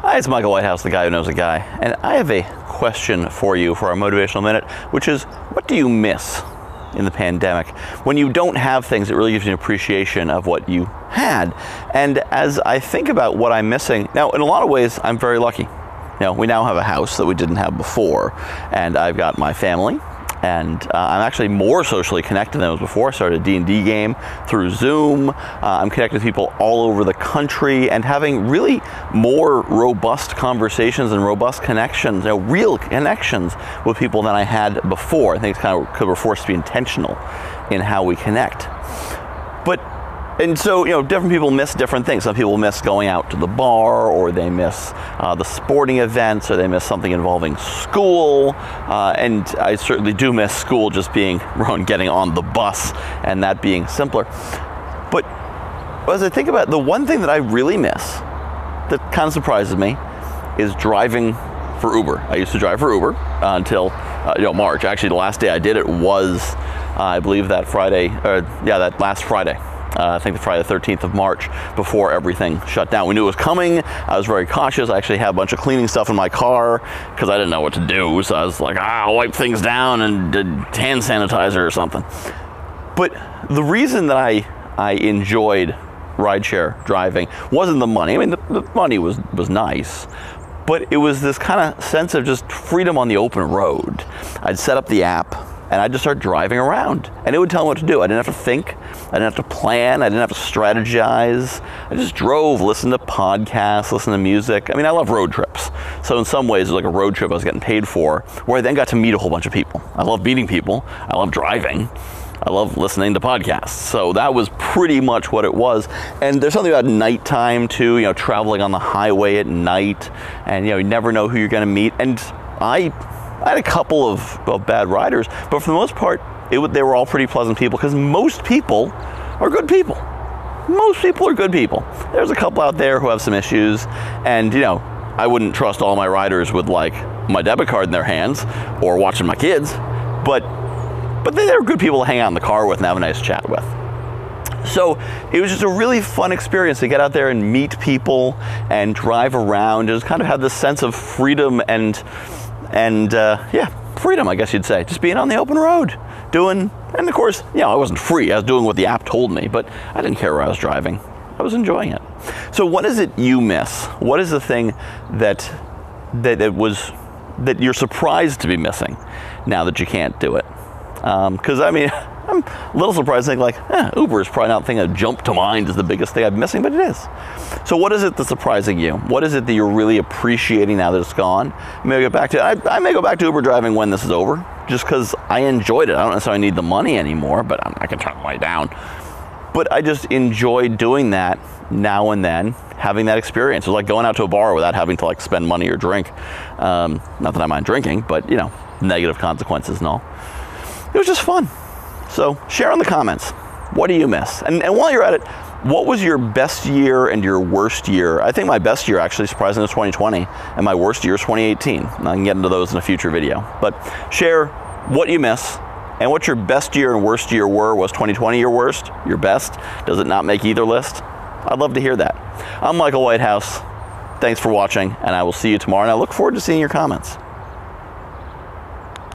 Hi, it's Michael Whitehouse, the guy who knows a guy, and I have a question for you for our motivational minute, which is what do you miss in the pandemic? When you don't have things, it really gives you an appreciation of what you had. And as I think about what I'm missing, now in a lot of ways, I'm very lucky. You know, we now have a house that we didn't have before, and I've got my family, and uh, I'm actually more socially connected than I was before. I started a D&D game through Zoom. Uh, I'm connected with people all over the country and having really more robust conversations and robust connections, you know, real connections with people than I had before. I think it's kind of because we're forced to be intentional in how we connect. But and so, you know, different people miss different things. Some people miss going out to the bar, or they miss uh, the sporting events, or they miss something involving school. Uh, and I certainly do miss school just being wrong, getting on the bus and that being simpler. But as I think about it, the one thing that I really miss that kind of surprises me is driving for Uber. I used to drive for Uber uh, until uh, you know March. Actually, the last day I did it was, uh, I believe, that Friday. Yeah, that last Friday uh, I think the Friday the 13th of March before everything shut down. We knew it was coming. I was very cautious. I actually had a bunch of cleaning stuff in my car because I didn't know what to do. So I was like, ah, I'll wipe things down and did hand sanitizer or something. But the reason that I, I enjoyed rideshare driving wasn't the money. I mean, the, the money was, was nice, but it was this kind of sense of just freedom on the open road. I'd set up the app and I'd just start driving around and it would tell me what to do. I didn't have to think, I didn't have to plan, I didn't have to strategize. I just drove, listened to podcasts, listened to music. I mean, I love road trips. So in some ways, it was like a road trip I was getting paid for where I then got to meet a whole bunch of people. I love meeting people, I love driving. I love listening to podcasts. So that was pretty much what it was. And there's something about nighttime too, you know, traveling on the highway at night and you know, you never know who you're going to meet. And I I had a couple of, of bad riders, but for the most part, it, they were all pretty pleasant people because most people are good people. Most people are good people. There's a couple out there who have some issues, and you know, I wouldn't trust all my riders with like my debit card in their hands or watching my kids, but but they're good people to hang out in the car with and have a nice chat with. So it was just a really fun experience to get out there and meet people and drive around. It just kind of have this sense of freedom and and uh, yeah, freedom, I guess you'd say. Just being on the open road, doing, and of course, you know, I wasn't free. I was doing what the app told me, but I didn't care where I was driving. I was enjoying it. So, what is it you miss? What is the thing that that was that you're surprised to be missing now that you can't do it? Because um, I mean. I'm a little surprised think like, eh, Uber is probably not the thing that jumped to mind as the biggest thing I'm missing, but it is. So what is it that's surprising you? What is it that you're really appreciating now that it's gone? Maybe go back to, I, I may go back to Uber driving when this is over, just because I enjoyed it. I don't necessarily need the money anymore, but I'm, I can turn my down. But I just enjoy doing that now and then, having that experience. It was like going out to a bar without having to like spend money or drink. Um, not that I mind drinking, but you know, negative consequences and all. It was just fun. So share in the comments. What do you miss? And, and while you're at it, what was your best year and your worst year? I think my best year actually surprisingly is 2020 and my worst year is 2018. I can get into those in a future video. But share what you miss and what your best year and worst year were. Was 2020 your worst? Your best? Does it not make either list? I'd love to hear that. I'm Michael Whitehouse. Thanks for watching and I will see you tomorrow and I look forward to seeing your comments.